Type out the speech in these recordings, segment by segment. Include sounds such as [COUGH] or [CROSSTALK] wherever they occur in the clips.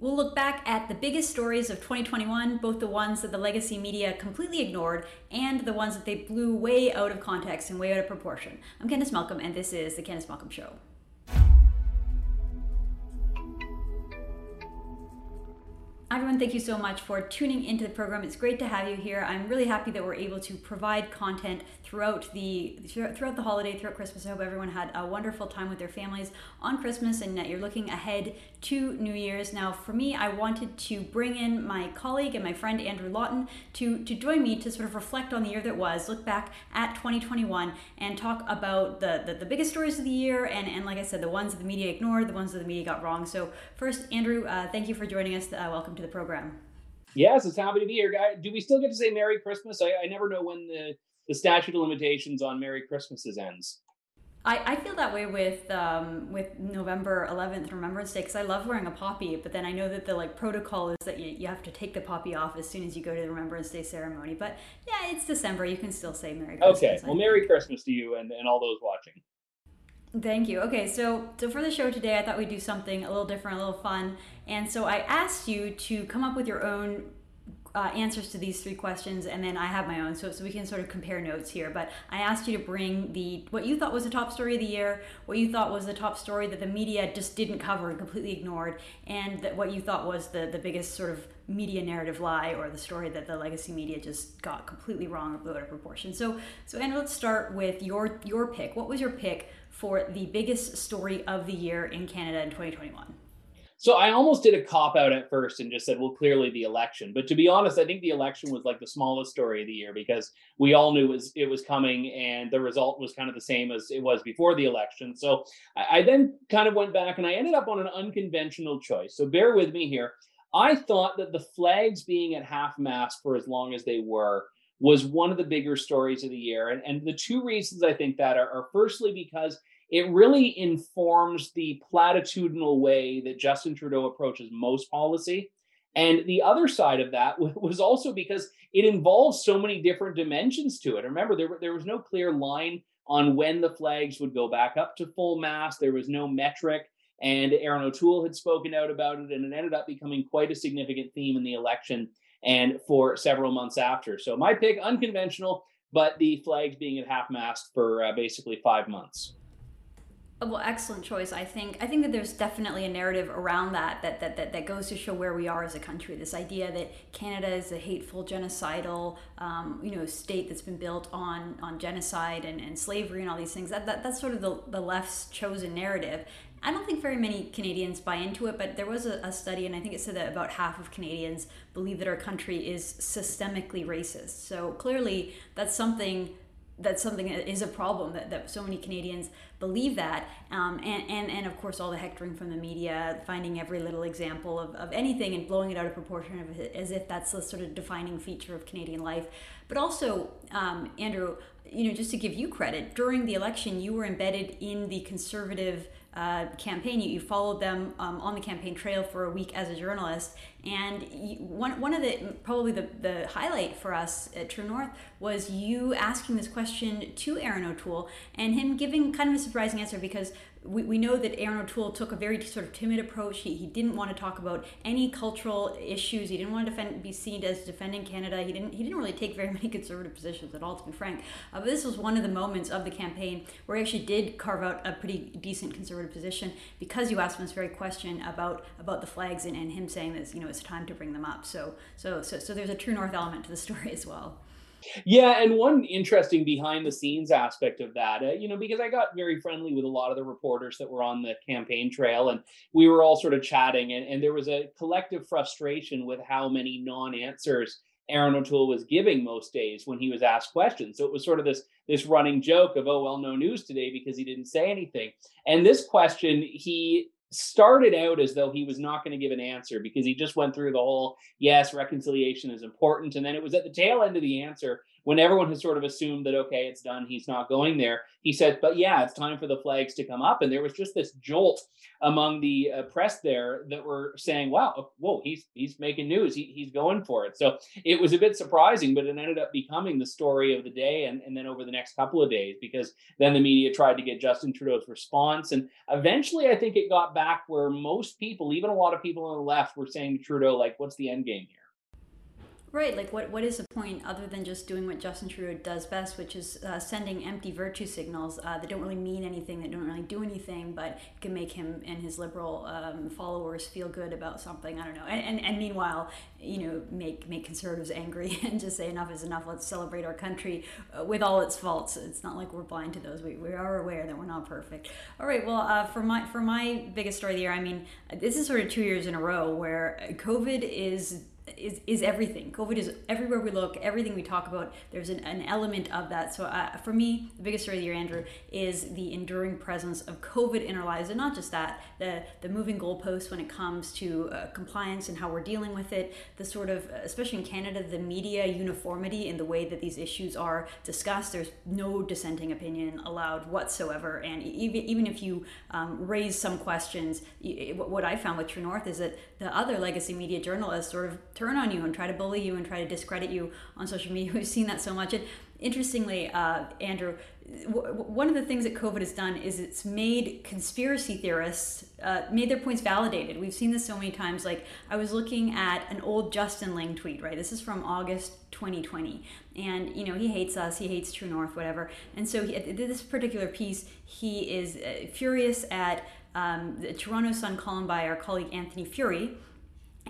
We'll look back at the biggest stories of 2021, both the ones that the legacy media completely ignored and the ones that they blew way out of context and way out of proportion. I'm Candice Malcolm, and this is The Candice Malcolm Show. Everyone, thank you so much for tuning into the program. It's great to have you here. I'm really happy that we're able to provide content throughout the throughout the holiday, throughout Christmas. I hope everyone had a wonderful time with their families on Christmas and that you're looking ahead to New Year's. Now, for me, I wanted to bring in my colleague and my friend Andrew Lawton to to join me to sort of reflect on the year that was, look back at 2021, and talk about the the, the biggest stories of the year and and like I said, the ones that the media ignored, the ones that the media got wrong. So first, Andrew, uh, thank you for joining us. Uh, welcome to the program. Yes, it's happy to be here, guy. Do we still get to say Merry Christmas? I, I never know when the the statute of limitations on Merry Christmases ends. I, I feel that way with um, with November 11th Remembrance Day because I love wearing a poppy, but then I know that the like protocol is that you, you have to take the poppy off as soon as you go to the Remembrance Day ceremony. But yeah, it's December. You can still say Merry Christmas. Okay, well, Merry Christmas to you and, and all those watching. Thank you. Okay, so so for the show today, I thought we'd do something a little different, a little fun, and so I asked you to come up with your own uh, answers to these three questions, and then I have my own, so so we can sort of compare notes here. But I asked you to bring the what you thought was the top story of the year, what you thought was the top story that the media just didn't cover and completely ignored, and that what you thought was the the biggest sort of media narrative lie or the story that the legacy media just got completely wrong or blew out of proportion. So so and let's start with your your pick. What was your pick for the biggest story of the year in Canada in 2021? So I almost did a cop out at first and just said, well, clearly the election. But to be honest, I think the election was like the smallest story of the year because we all knew it was it was coming and the result was kind of the same as it was before the election. So I, I then kind of went back and I ended up on an unconventional choice. So bear with me here. I thought that the flags being at half mast for as long as they were was one of the bigger stories of the year. And, and the two reasons I think that are, are firstly because it really informs the platitudinal way that Justin Trudeau approaches most policy. And the other side of that [LAUGHS] was also because it involves so many different dimensions to it. Remember, there, there was no clear line on when the flags would go back up to full mast. There was no metric. And Erin O'Toole had spoken out about it, and it ended up becoming quite a significant theme in the election and for several months after. So, my pick, unconventional, but the flags being at half mast for uh, basically five months well excellent choice. I think i think that there's definitely a narrative around that that, that that that goes to show where we are as a country. This idea that canada is a hateful genocidal um, you know state that's been built on on genocide and, and slavery and all these things. That, that that's sort of the, the left's chosen narrative. I don't think very many Canadians buy into it, but there was a, a, study, and I think it said that about half of Canadians believe that our country is systemically racist. So clearly, that's something that's something that is a problem that, that so many Canadians believe that. Um, and, and, and of course, all the hectoring from the media, finding every little example of, of anything and blowing it out of proportion of as if that's the sort of defining feature of Canadian life. But also, um, Andrew, you know, just to give you credit, during the election, you were embedded in the conservative uh, campaign. You, you followed them um, on the campaign trail for a week as a journalist. And you, one, one of the, probably the, the highlight for us at True North was you asking this question to Erin O'Toole and him giving kind of a surprising answer because we, we know that Erin O'Toole took a very sort of timid approach. He, he didn't want to talk about any cultural issues. He didn't want to defend, be seen as defending Canada. He didn't he didn't really take very [LAUGHS] many conservative positions at all, to be frank. Uh, but this was one of the moments of the campaign where he actually did carve out a pretty decent conservative position because you asked him this very question about about the flags and, and him saying that you know it's time to bring them up. So so so so there's a true north element to the story as well. Yeah, and one interesting behind the scenes aspect of that, uh, you know, because I got very friendly with a lot of the reporters that were on the campaign trail, and we were all sort of chatting, and, and there was a collective frustration with how many non answers Erin O'Toole was giving most days when he was asked questions. So it was sort of this this running joke of, oh well, no news today because he didn't say anything. And this question, he started out as though he was not going to give an answer because he just went through the whole yes reconciliation is important and then it was at the tail end of the answer when everyone has sort of assumed that okay, it's done, he's not going there. He said, but yeah, it's time for the flags to come up, and there was just this jolt among the uh, press there that were saying, "Wow, whoa, he's he's making news. He, he's going for it." So it was a bit surprising, but it ended up becoming the story of the day, and, and then over the next couple of days, because then the media tried to get Justin Trudeau's response, and eventually, I think it got back where most people, even a lot of people on the left, were saying to Trudeau, like, "What's the end game here?" Right, like what, what is the point other than just doing what Justin Trudeau does best, which is uh, sending empty virtue signals uh, that don't really mean anything, that don't really do anything, but can make him and his liberal um, followers feel good about something. I don't know. And, and, and, meanwhile, you know, make make conservatives angry [LAUGHS] and just say enough is enough. Let's celebrate our country uh, with all its faults. It's not like we're blind to those. We, we are aware that we're not perfect. All right. Well, uh, for my for my biggest story of the year, I mean, this is sort of two years in a row where COVID is is, is everything. COVID is everywhere we look, everything we talk about, there's an, an element of that. So uh, for me, the biggest story of the year, Andrew, is the enduring presence of COVID in our lives. And not just that, the, the moving goalposts when it comes to uh, compliance and how we're dealing with it, the sort of, especially in Canada, the media uniformity in the way that these issues are discussed. There's no dissenting opinion allowed whatsoever. And even, even if you um, raise some questions, what I found with True North is that the other legacy media journalists sort of turn on you and try to bully you and try to discredit you on social media. [LAUGHS] We've seen that so much. And interestingly, uh, Andrew, w- one of the things that COVID has done is it's made conspiracy theorists uh, made their points validated. We've seen this so many times. Like I was looking at an old Justin Ling tweet. Right, this is from August 2020, and you know he hates us. He hates True North, whatever. And so he, this particular piece, he is uh, furious at um, the Toronto Sun column by our colleague Anthony Furey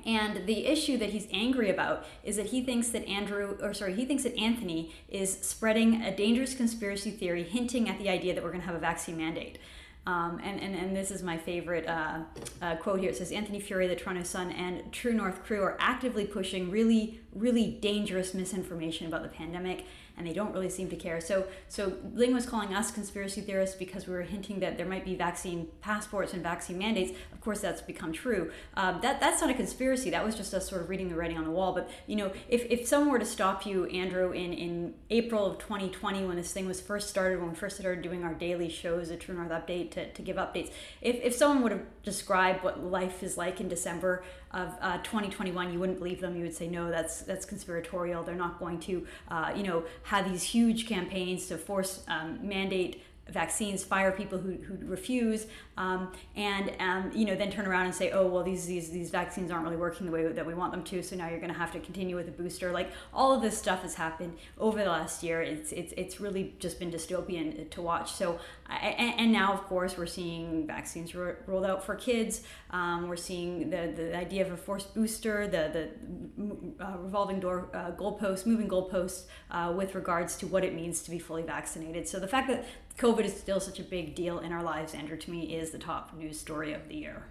and the issue that he's angry about is that he thinks that Andrew, or sorry, he thinks that Anthony is spreading a dangerous conspiracy theory hinting at the idea that we're going to have a vaccine mandate. Um, and, and, and this is my favorite uh, uh, quote here. It says Anthony Furey, the Toronto Sun, and True North crew are actively pushing really, really dangerous misinformation about the pandemic and they don't really seem to care. So, so Ling was calling us conspiracy theorists because we were hinting that there might be vaccine passports and vaccine mandates. Of course, that's become true. Um, that that's not a conspiracy. That was just us sort of reading the writing on the wall. But you know, if, if someone were to stop you, Andrew, in in April of 2020 when this thing was first started, when we first started doing our daily shows, a True North update to, to give updates, if if someone would have described what life is like in December of uh, 2021, you wouldn't believe them. You would say, no, that's that's conspiratorial. They're not going to, uh, you know, have these huge campaigns to force um, mandate vaccines, fire people who, who refuse, um, and um, you know then turn around and say, oh well, these these these vaccines aren't really working the way that we want them to, so now you're going to have to continue with a booster. Like all of this stuff has happened over the last year. It's it's it's really just been dystopian to watch. So and, and now of course we're seeing vaccines ro- rolled out for kids. Um, we're seeing the the idea of a forced booster, the the uh, revolving door uh, goalposts, moving goalposts uh, with regards to what it means to be fully vaccinated. So the fact that COVID is still such a big deal in our lives, Andrew, to me is the top news story of the year.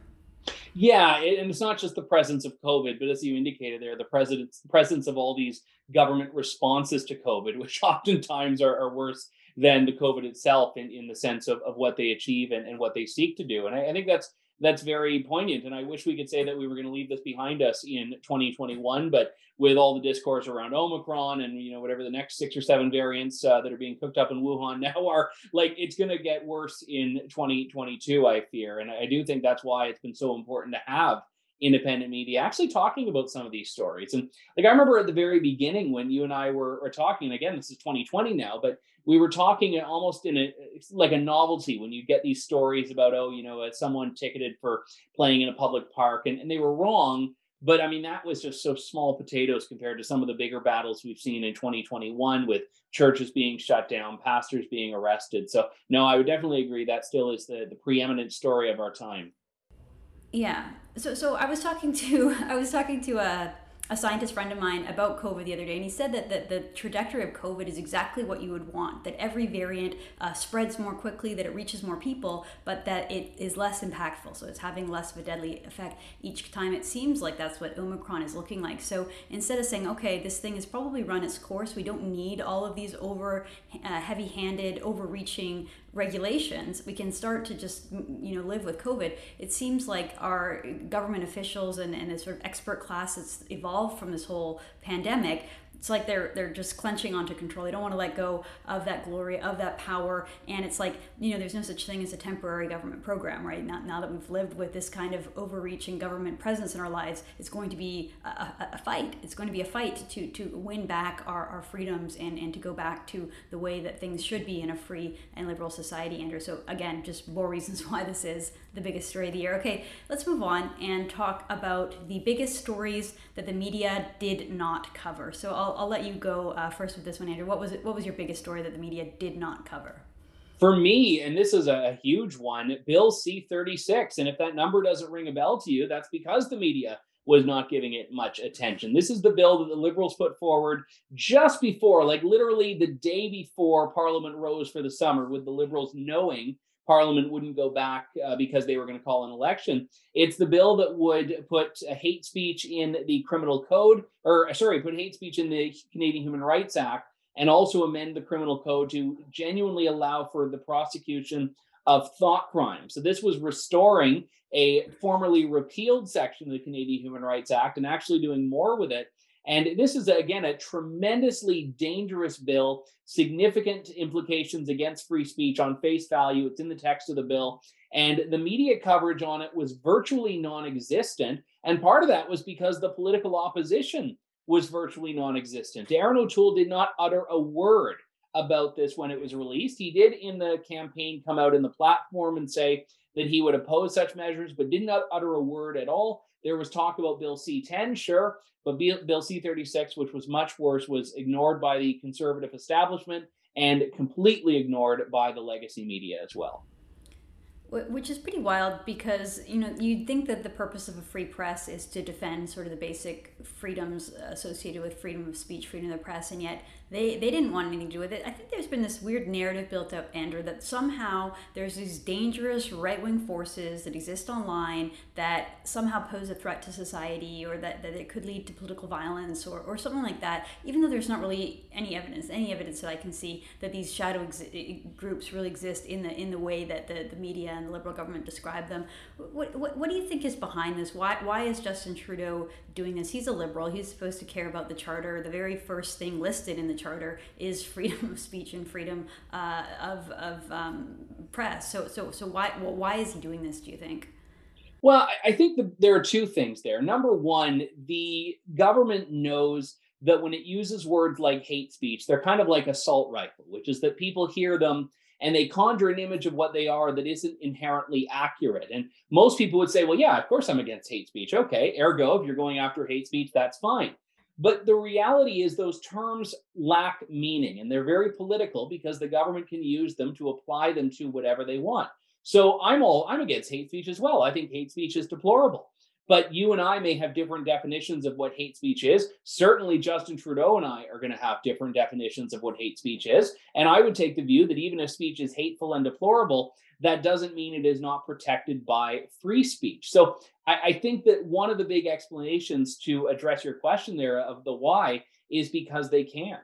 Yeah, and it's not just the presence of COVID, but as you indicated there, the president's presence of all these government responses to COVID, [LAUGHS] which oftentimes are, are worse than the COVID itself in, in the sense of, of what they achieve and, and what they seek to do. And I, I think that's that's very poignant. And I wish we could say that we were going to leave this behind us in 2021, but with all the discourse around Omicron and you know whatever the next six or seven variants uh, that are being cooked up in Wuhan [LAUGHS] now are, like it's going to get worse in 2022. I fear, and I do think that's why it's been so important to have independent media actually talking about some of these stories. And like I remember at the very beginning when you and I were, were talking, again, this is 2020 now, but we were talking almost in a like a novelty when you get these stories about oh you know uh, someone ticketed for playing in a public park and, and they were wrong but i mean that was just so small potatoes compared to some of the bigger battles we've seen in 2021 with churches being shut down pastors being arrested. So no i would definitely agree that still is the, the preeminent story of our time. Yeah. So so i was talking to [LAUGHS] i was talking to a a scientist friend of mine about COVID the other day, and he said that, that the trajectory of COVID is exactly what you would want that every variant uh, spreads more quickly, that it reaches more people, but that it is less impactful. So it's having less of a deadly effect each time. It seems like that's what Omicron is looking like. So instead of saying, okay, this thing has probably run its course, we don't need all of these over uh, heavy handed, overreaching regulations, we can start to just you know live with COVID. It seems like our government officials and, and the sort of expert class that's evolved from this whole pandemic it's like they're they're just clenching onto control. They don't want to let go of that glory, of that power. And it's like you know, there's no such thing as a temporary government program, right? Now, now that we've lived with this kind of overreaching government presence in our lives, it's going to be a, a, a fight. It's going to be a fight to to win back our, our freedoms and and to go back to the way that things should be in a free and liberal society. Andrew. So again, just more reasons why this is the biggest story of the year. Okay, let's move on and talk about the biggest stories that the media did not cover. So I'll, I'll let you go uh, first with this one, Andrew. What was it? What was your biggest story that the media did not cover? For me, and this is a huge one, Bill C 36. And if that number doesn't ring a bell to you, that's because the media was not giving it much attention. This is the bill that the Liberals put forward just before, like literally the day before Parliament rose for the summer, with the Liberals knowing Parliament wouldn't go back uh, because they were going to call an election. It's the bill that would put hate speech in the criminal code, or sorry, put hate speech in the Canadian Human Rights Act, and also amend the criminal code to genuinely allow for the prosecution of thought crimes. So this was restoring a formerly repealed section of the Canadian Human Rights Act and actually doing more with it and this is, again, a tremendously dangerous bill, significant implications against free speech on face value. It's in the text of the bill. And the media coverage on it was virtually non existent. And part of that was because the political opposition was virtually non existent. Erin O'Toole did not utter a word about this when it was released. He did in the campaign come out in the platform and say that he would oppose such measures, but did not utter a word at all. There was talk about Bill C 10, sure, but Bill C 36, which was much worse, was ignored by the conservative establishment and completely ignored by the legacy media as well which is pretty wild because you know you'd think that the purpose of a free press is to defend sort of the basic freedoms associated with freedom of speech freedom of the press and yet they they didn't want anything to do with it. I think there's been this weird narrative built up andrew that somehow there's these dangerous right-wing forces that exist online that somehow pose a threat to society or that, that it could lead to political violence or, or something like that even though there's not really any evidence any evidence that i can see that these shadow ex- groups really exist in the in the way that the, the media and the liberal government describe them. What, what, what do you think is behind this? Why, why is Justin Trudeau doing this? He's a liberal. He's supposed to care about the charter. The very first thing listed in the charter is freedom of speech and freedom uh, of, of um, press. So, so, so why, why is he doing this, do you think? Well, I think the, there are two things there. Number one, the government knows that when it uses words like hate speech, they're kind of like assault rifle, which is that people hear them and they conjure an image of what they are that isn't inherently accurate. And most people would say, well, yeah, of course I'm against hate speech. Okay, ergo, if you're going after hate speech, that's fine. But the reality is, those terms lack meaning and they're very political because the government can use them to apply them to whatever they want. So I'm all I'm against hate speech as well. I think hate speech is deplorable. But you and I may have different definitions of what hate speech is. Certainly, Justin Trudeau and I are going to have different definitions of what hate speech is. And I would take the view that even if speech is hateful and deplorable, that doesn't mean it is not protected by free speech. So I, I think that one of the big explanations to address your question there of the why is because they can.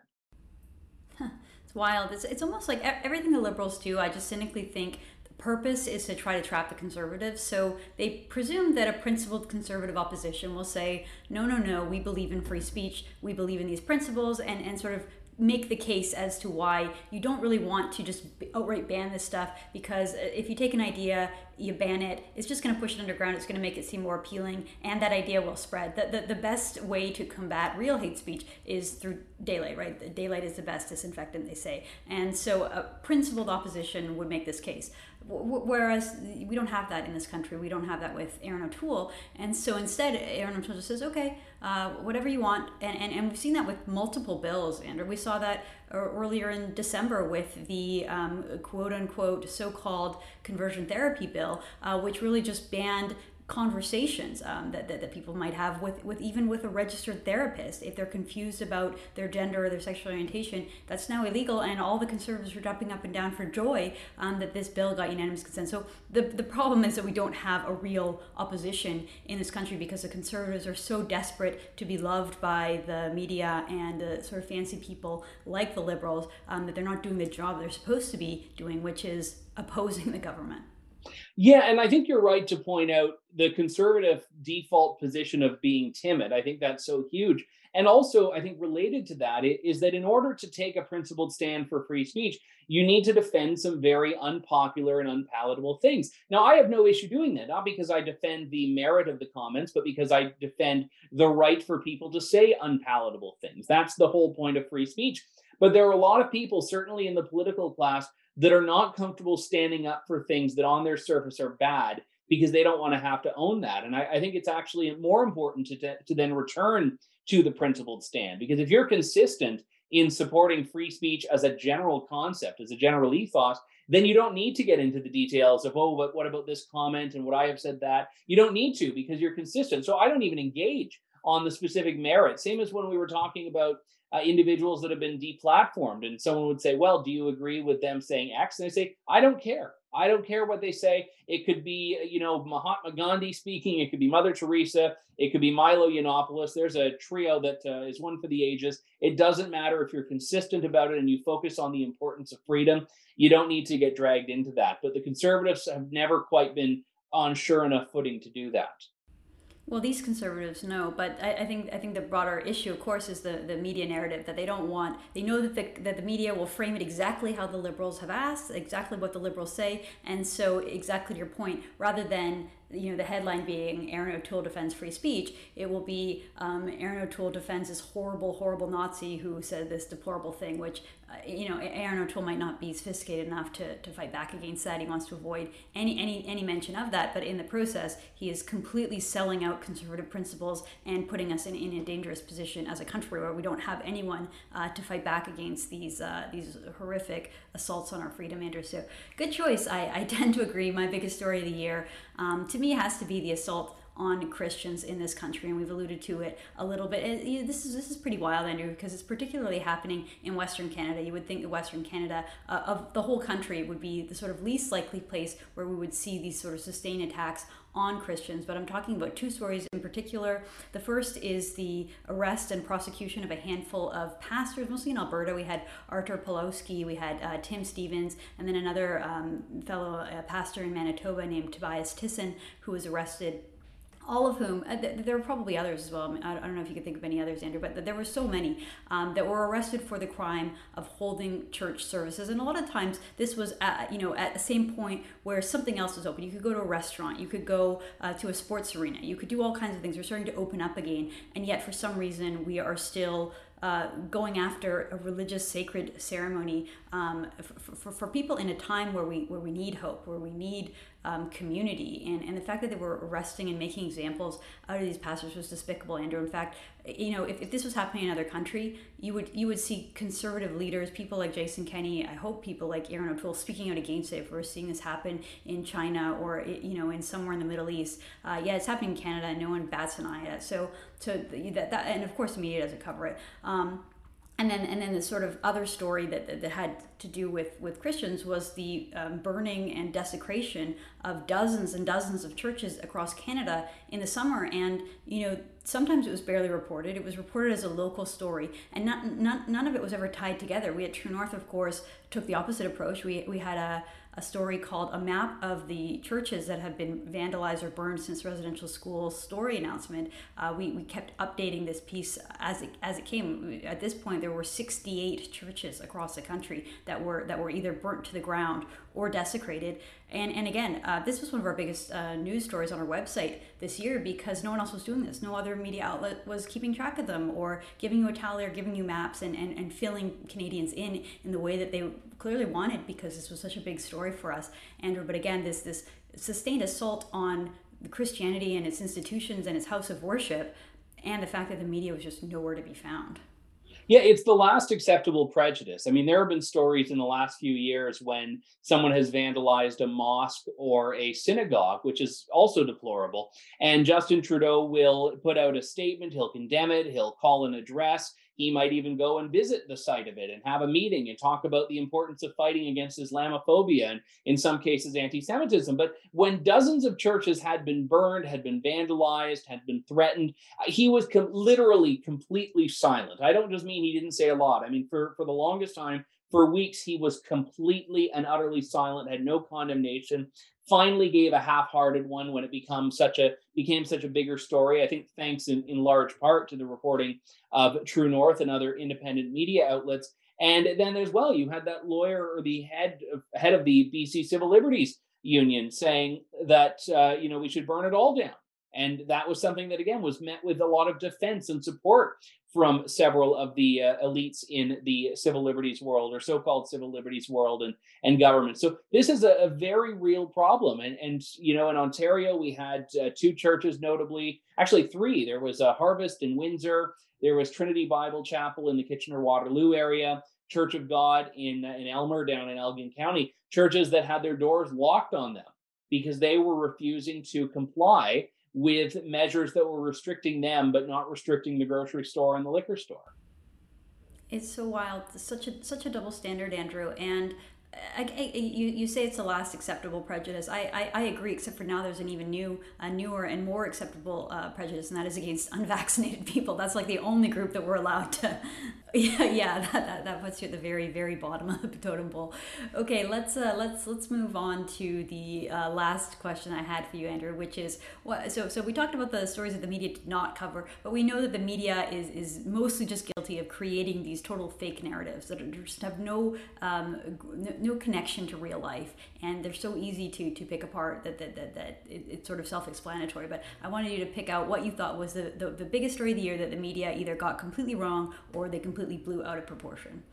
It's wild. It's, it's almost like everything the liberals do. I just cynically think purpose is to try to trap the conservatives. So they presume that a principled conservative opposition will say, no, no, no, we believe in free speech, we believe in these principles, and, and sort of make the case as to why you don't really want to just outright ban this stuff because uh, if you take an idea you ban it it's just going to push it underground it's going to make it seem more appealing and that idea will spread. The, the, the best way to combat real hate speech is through daylight right? The daylight is the best disinfectant they say. And so a principled opposition would make this case whereas we don't have that in this country. We don't have that with Erin O'Toole. And so instead Erin O'Toole just says okay uh, whatever you want. And, and, and we've seen that with multiple bills Andrew. We saw that earlier in December with the um, quote unquote so called conversion therapy bill, uh, which really just banned conversations um, that, that, that, people might have with, with even with a registered therapist. If they're confused about their gender or their sexual orientation that's now illegal and all the conservatives are jumping up and down for joy um, that this bill got unanimous consent. So the, the problem is that we don't have a real opposition in this country because the conservatives are so desperate to be loved by the media and the sort of fancy people like the liberals um, that they're not doing the job they're supposed to be doing which is opposing the government Yeah, and I think you're right to point out the conservative default position of being timid. I think that's so huge. And also, I think related to that is that in order to take a principled stand for free speech, you need to defend some very unpopular and unpalatable things. Now, I have no issue doing that, not because I defend the merit of the comments, but because I defend the right for people to say unpalatable things. That's the whole point of free speech. But there are a lot of people, certainly in the political class, that are not comfortable standing up for things that on their surface are bad because they don't want to have to own that. And I, I think it's actually more important to, to, to then return to the principled stand because if you're consistent in supporting free speech as a general concept, as a general ethos, then you don't need to get into the details of, oh, but what about this comment and what I have said that? You don't need to because you're consistent. So I don't even engage on the specific merit. Same as when we were talking about uh, individuals that have been deplatformed, and someone would say, "Well, do you agree with them saying X?" And I say, "I don't care. I don't care what they say. It could be, you know, Mahatma Gandhi speaking. It could be Mother Teresa. It could be Milo Yiannopoulos. There's a trio that uh, is one for the ages. It doesn't matter if you're consistent about it and you focus on the importance of freedom. You don't need to get dragged into that. But the conservatives have never quite been on sure enough footing to do that. Well, these conservatives know, but I, I, think I think the broader issue, of course, is the, the media narrative that they don't want. They know that the that the media will frame it exactly how the liberals have asked, exactly what the liberals say, and so exactly your point, rather than you know the headline being Erin O'Toole defends free speech, it will be um, Erin O'Toole defends this horrible, horrible Nazi who said this deplorable thing, which you know Erin O'Toole might not be sophisticated enough to, to fight back against that. He wants to avoid any any any mention of that, but in the process, he is completely selling out conservative principles and putting us in, in a dangerous position as a country where we don't have anyone uh, to fight back against these uh, these horrific assaults on our freedom, Andrew. So good choice. I, I [LAUGHS] tend to agree. My biggest story of the year. Um, to me has to be the assault on Christians in this country, and we've alluded to it a little bit. And, you know, this is this is pretty wild, Andrew, because it's particularly happening in Western Canada. You would think that Western Canada, uh, of the whole country, would be the sort of least likely place where we would see these sort of sustained attacks on Christians, but I'm talking about two stories in particular. The first is the arrest and prosecution of a handful of pastors, mostly in Alberta. We had Arthur Pawlowski, we had uh, Tim Stevens, and then another um, fellow uh, pastor in Manitoba named Tobias Tissen, who was arrested all of whom uh, th- there were probably others as well. I, don't know if you could think of any others, Andrew, but th- there were so many um, that were arrested for the crime of holding church services. And a lot of times, this was at, you know at the same point where something else was open. You could go to a restaurant, you could go uh, to a sports arena, you could do all kinds of things. We're starting to open up again, and yet for some reason we are still uh, going after a religious sacred ceremony um, for, for, for, people in a time where we where we need hope, where we need um, community. And, and the fact that they were arresting and making examples out of these pastors was despicable, Andrew. In fact, you know, if, if this was happening in another country, you would you would see conservative leaders, people like Jason Kenney, I hope people like Erin O'Toole speaking out against it. If we're seeing this happen in China or you know in somewhere in the Middle East, uh, yeah, it's happening in Canada, no one bats an eye at it. So, so that, that and of course the media doesn't cover it. Um, and then and then the sort of other story that, that, that had to do with with Christians was the um, burning and desecration of dozens and dozens of churches across Canada in the summer. And you know sometimes it was barely reported. It was reported as a local story. And not, not none of it was ever tied together. We at True North of course took the opposite approach. We we had a a story called A Map of the Churches That Have Been Vandalized or Burned Since Residential School Story Announcement. Uh, we, we kept updating this piece as it, as it came. At this point, there were 68 churches across the country that were, that were either burnt to the ground or desecrated. And, and again, uh, this was one of our biggest uh, news stories on our website this year because no one else was doing this. No other media outlet was keeping track of them or giving you a tally or giving you maps and, and, and filling Canadians in in the way that they clearly wanted because this was such a big story for us, Andrew. But again, this, this sustained assault on Christianity and its institutions and its house of worship and the fact that the media was just nowhere to be found. Yeah, it's the last acceptable prejudice. I mean, there have been stories in the last few years when someone has vandalized a mosque or a synagogue, which is also deplorable. And Justin Trudeau will put out a statement, he'll condemn it, he'll call an address, he might even go and visit the site of it and have a meeting and talk about the importance of fighting against Islamophobia and, in some cases, anti Semitism. But when dozens of churches had been burned, had been vandalized, had been threatened, uh, he was com- literally completely silent. I don't just mean he didn't say a lot. I mean, for, for the longest time, for weeks, he was completely and utterly silent, had no condemnation. Finally gave a half-hearted one when it became such a became such a bigger story. I think thanks in, in large part to the reporting of True North and other independent media outlets. And then as well, you had that lawyer or the head of, head of the BC Civil Liberties Union saying that uh, you know we should burn it all down. And that was something that, again, was met with a lot of defense and support from several of the uh, elites in the civil liberties world or so-called civil liberties world and, and government. So this is a, a very real problem. And, and, you know, in Ontario, we had uh, two churches, notably, actually three. There was a Harvest in Windsor. There was Trinity Bible Chapel in the Kitchener-Waterloo area. Church of God in, uh, in Aylmer down in Elgin County, churches that had their doors locked on them because they were refusing to comply with measures that were restricting them but not restricting the grocery store and the liquor store. It's so wild. Such a such a double standard, Andrew. And I, I, you, you say it's the last acceptable prejudice. I, I, I, agree, except for now there's an even new, a newer and more acceptable uh, prejudice, and that is against [LAUGHS] unvaccinated people. That's like the only group that we're allowed to. [LAUGHS] Yeah, yeah, that, that, that puts you at the very, very bottom of the totem pole. Okay, let's uh, let's let's move on to the uh, last question I had for you, Andrew, which is what. So so we talked about the stories that the media did not cover, but we know that the media is is mostly just guilty of creating these total fake narratives that just have no um, no connection to real life and they're so easy to to pick apart that that, that, that it, it's sort of self-explanatory. But i wanted you to pick out what you thought was the, the, the biggest story of the year that the media either got completely wrong or they completely blew out of proportion.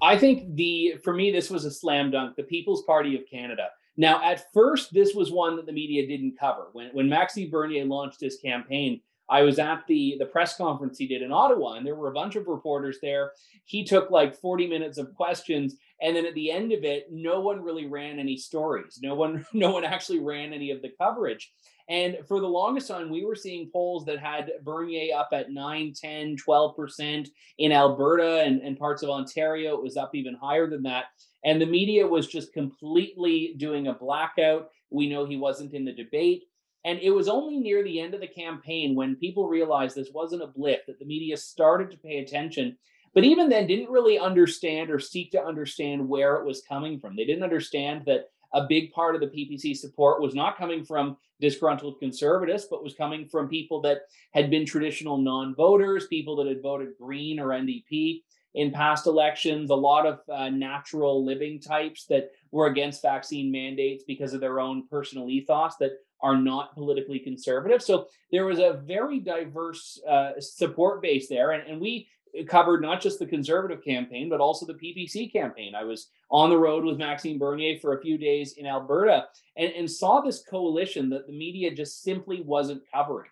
I think the for me this was a slam dunk the people's party of canada. Now at first this was one that the media didn't cover. When when maxime bernier launched his campaign I was at the the press conference he did in Ottawa, and there were a bunch of reporters there. He took like 40 minutes of questions, and then at the end of it, no one really ran any stories. No one, [LAUGHS] no one actually ran any of the coverage. And for the longest time, we were seeing polls that had Bernier up at 9, 10, 12% in Alberta and, and parts of Ontario. It was up even higher than that. And the media was just completely doing a blackout. We know he wasn't in the debate. And it was only near the end of the campaign when people realized this wasn't a blip that the media started to pay attention. But even then, didn't really understand or seek to understand where it was coming from. They didn't understand that a big part of the PPC support was not coming from disgruntled conservatives, but was coming from people that had been traditional non voters, people that had voted Green or NDP in past elections, a lot of uh, natural living types that were against vaccine mandates because of their own personal ethos that are not politically conservative. So there was a very diverse uh, support base there. And, and we covered not just the conservative campaign, but also the PPC campaign. I was on the road with Maxime Bernier for a few days in Alberta and, and saw this coalition that the media just simply wasn't covering.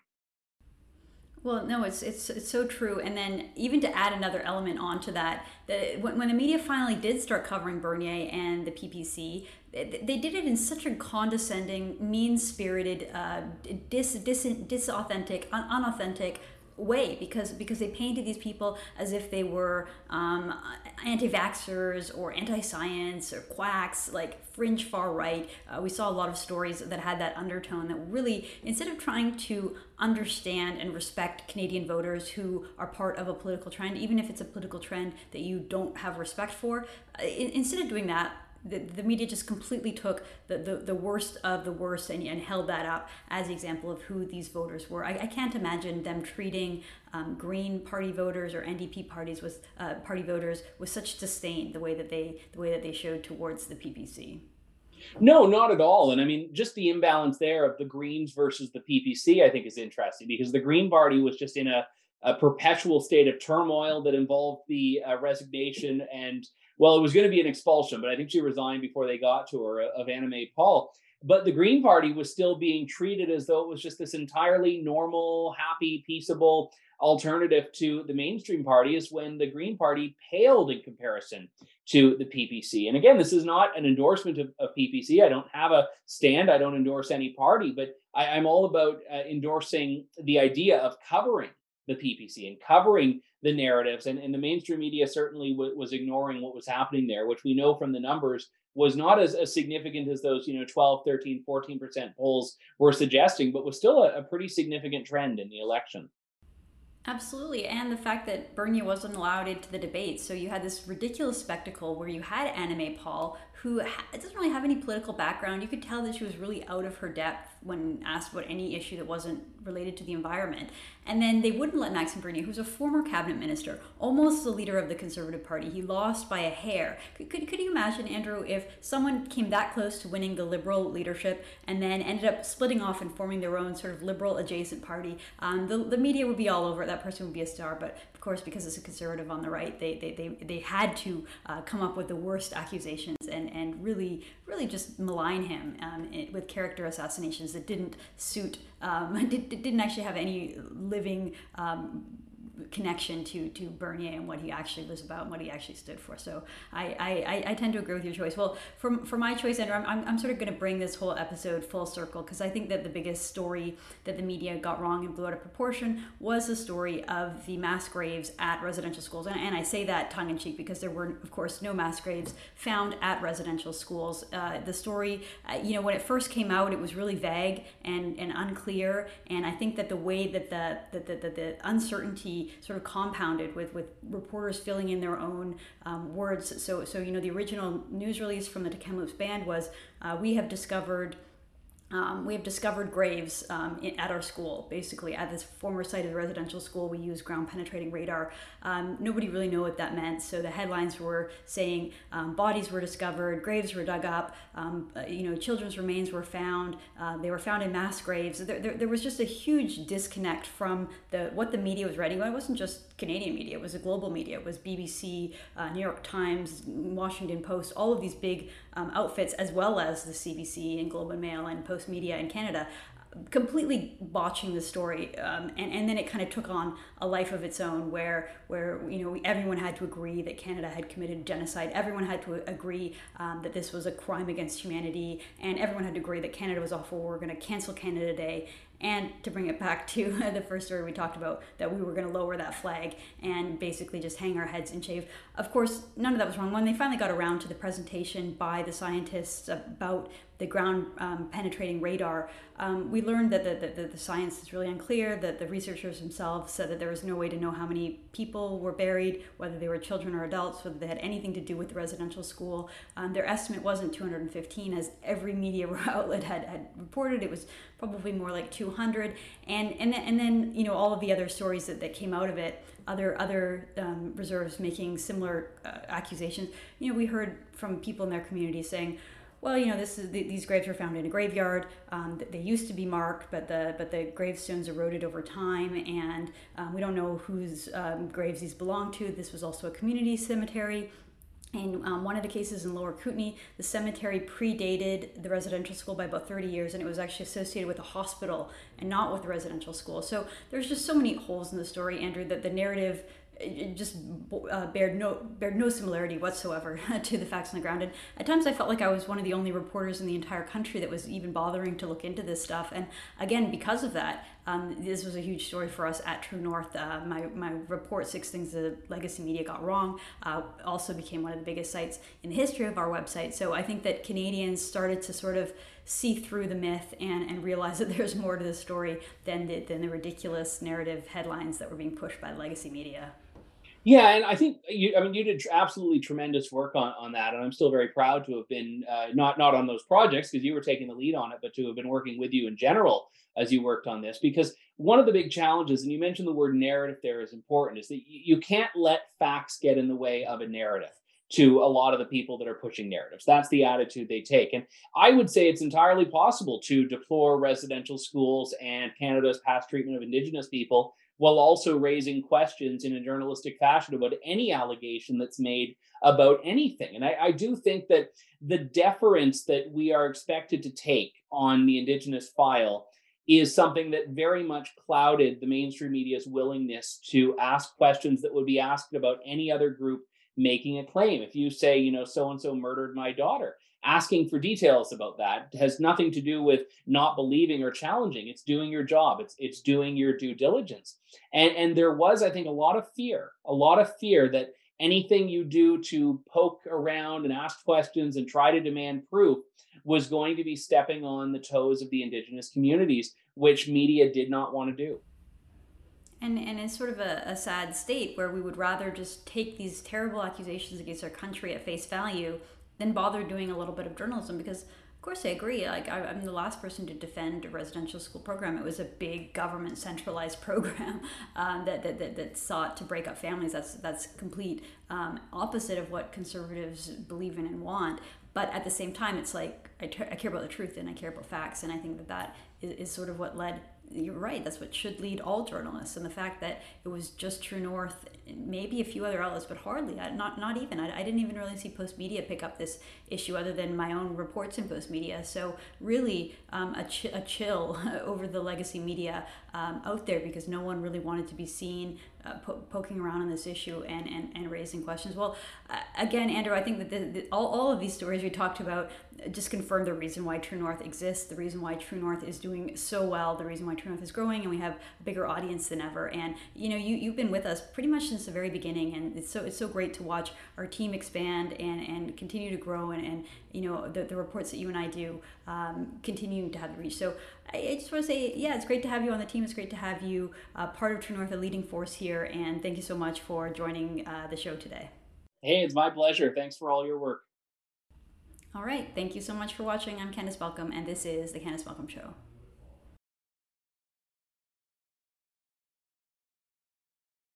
Well, no, it's, it's it's so true. And then even to add another element onto that, that when, when the media finally did start covering Bernier and the PPC, they, they did it in such a condescending, mean-spirited, uh, dis, dis, disauthentic, un, unauthentic way because because they painted these people as if they were um, anti-vaxxers or anti-science or quacks like fringe far right. Uh, we saw a lot of stories that had that undertone that really instead of trying to understand and respect canadian voters who are part of a political trend even if it's a political trend that you don't have respect for uh, instead of doing that the, the media just completely took the, the, the worst of the worst and, and held that up as an example of who these voters were. I, I can't imagine them treating um, Green Party voters or NDP parties with uh, party voters with such disdain the way that they the way that they showed towards the PPC. No, not at all. And I mean, just the imbalance there of the Greens versus the PPC, I think, is interesting because the Green Party was just in a, a perpetual state of turmoil that involved the uh, resignation and well, it was going to be an expulsion, but I think she resigned before they got to her uh, of Annamie Paul. But the Green Party was still being treated as though it was just this entirely normal, happy, peaceable alternative to the mainstream party is when the Green Party paled in comparison to the PPC. And again, this is not an endorsement of, of PPC. I don't have a stand. I don't endorse any party, but I, am all about uh, endorsing the idea of covering the PPC and covering the narratives. And, and the mainstream media certainly w- was ignoring what was happening there, which we know from the numbers was not as, as significant as those, you know, 12, 13, 14% polls were suggesting, but was still a, a pretty significant trend in the election. Absolutely, and the fact that Bernier wasn't allowed into the debate, so you had this ridiculous spectacle where you had Annamie Paul, who doesn't really have any political background. You could tell that she was really out of her depth when asked about any issue that wasn't related to the environment. And then they wouldn't let Maxime Bernier, who's a former cabinet minister, almost the leader of the Conservative Party, he lost by a hair. Could, could, could you imagine, Andrew, if someone came that close to winning the Liberal leadership and then ended up splitting off and forming their own sort of Liberal adjacent party? Um, the, the media would be all over it. That person would be a star. But course, because it's a conservative on the right, they, they, they, they had to uh, come up with the worst accusations and, and really, really just malign him um, it, with character assassinations that didn't suit, um, [LAUGHS] did, didn't actually have any living um, connection to to Bernier and what he actually was about and what he actually stood for. So I I, I tend to agree with your choice. Well, for, for my choice, Andrew, I'm, I'm, sort of going to bring this whole episode full circle because I think that the biggest story that the media got wrong and blew out of proportion was the story of the mass graves at residential schools. And, and I say that tongue in cheek because there were, of course, no mass graves found at residential schools. Uh, the story, uh, you know, when it first came out, it was really vague and, and unclear. And I think that the way that the, the, the, the, the uncertainty sort of compounded with with reporters filling in their own um, words. So so you know the original news release from the Kamloops band was uh, we have discovered um, we have discovered graves um, in, at our school, basically at this former site of the residential school. We use ground penetrating radar. Um, nobody really knew what that meant, so the headlines were saying um, bodies were discovered, graves were dug up, um, uh, you know, children's remains were found. Uh, they were found in mass graves. There, there, there, was just a huge disconnect from the what the media was writing. Well, it wasn't just Canadian media; it was a global media. It was BBC, uh, New York Times, Washington Post, all of these big um, outfits, as well as the CBC and Globe and Mail and Post Media in Canada, completely botching the story um, and, and then it kind of took on a life of its own where where you know everyone had to agree that canada had committed genocide. Everyone had to agree um, that this was a crime against humanity and everyone had to agree that canada was awful. We're going to cancel canada day. And to bring it back to [LAUGHS] the first story we talked about that we were going to lower that flag and basically just hang our heads and shave. Of course none of that was wrong. When they finally got around to the presentation by the scientists about the ground um, penetrating radar, um, we learned that the, the, the, science is really unclear, that the researchers themselves said that there was no way to know how many people were buried, whether they were children or adults, whether they had anything to do with the residential school. Um, their estimate wasn't 215, as every media [LAUGHS] outlet had, had reported. It was probably more like 200. And, and, and then, you know, all of the other stories that, that came out of it, other other um, reserves making similar uh, accusations. You know, we heard from people in their community saying, well, you know, this is these graves were found in a graveyard. Um, they used to be marked, but the but the gravestones eroded over time, and um, we don't know whose um, graves these belong to. This was also a community cemetery. In um, one of the cases in Lower Kootenay, the cemetery predated the residential school by about 30 years, and it was actually associated with a hospital and not with the residential school. So there's just so many holes in the story, Andrew, that the narrative it just uh, bared no bared no similarity whatsoever [LAUGHS] to the facts on the ground. And at times, I felt like I was one of the only reporters in the entire country that was even bothering to look into this stuff. And again, because of that, um, this was a huge story for us at True North. Uh, my my report, six things the legacy media got wrong, uh, also became one of the biggest sites in the history of our website. So I think that Canadians started to sort of see through the myth and, and realize that [LAUGHS] there's more to the story than the, than the ridiculous narrative headlines that were being pushed by legacy media. Yeah, and I think you. I mean, you did absolutely tremendous work on, on that, and I'm still very proud to have been uh, not not on those projects because you were taking the lead on it, but to have been working with you in general as you worked on this. Because one of the big challenges, and you mentioned the word narrative there is important, is that you can't let facts get in the way of a narrative to a lot of the people that are pushing narratives. That's the attitude they take. And I would say it's entirely possible to deplore residential schools and Canada's past treatment of Indigenous people while also raising questions in a journalistic fashion about any allegation that's made about anything. And I, I, do think that the deference that we are expected to take on the Indigenous file is something that very much clouded the mainstream media's willingness to ask questions that would be asked about any other group making a claim. If you say, you know, so and so murdered my daughter, asking for details about that has nothing to do with not believing or challenging. It's doing your job. It's it's doing your due diligence. And and there was i think a lot of fear a lot of fear that anything you do to poke around and ask questions and try to demand proof was going to be stepping on the toes of the indigenous communities which media did not want to do And, and it's sort of a, a sad state where we would rather just take these terrible accusations against our country at face value than bother doing a little bit of journalism because of course, I agree. Like I, am the last person to defend a residential school program. It was a big government centralized [LAUGHS] program um, that, that, that, that, sought to break up families. That's that's complete um, opposite of what conservatives believe in and want. But at the same time, it's like I, I care about the truth and I care about facts, and I think that that is, is sort of what led you're right. That's what should lead all journalists. And the fact that it was just True North, maybe a few other outlets, but hardly, not not even. I, I didn't even really see Postmedia pick up this issue, other than my own reports in Postmedia. So really, um, a, ch- a chill [LAUGHS] over the legacy media um, out there because no one really wanted to be seen uh, po- poking around on this issue and, and, and raising questions. Well, uh, again, Andrew, I think that the, the, all, all of these stories we talked about just confirm the reason why True North exists, the reason why True North is doing so well, the reason why True North is growing, and we have a bigger audience than ever. And you know, you you've been with us pretty much since the very beginning, and it's so it's so great to watch our team expand and and continue to grow, and and you know the, the reports that you and I do um, continuing to have the reach. So I, just want to say, yeah, it's great to have you on the team. It's great to have you uh, part of True North, a leading force here, and thank you so much for joining uh, the show today. Hey, it's my pleasure. Thanks for all your work. All right. Thank you so much for watching. I'm Candice Malcolm, and this is The Candice Malcolm Show.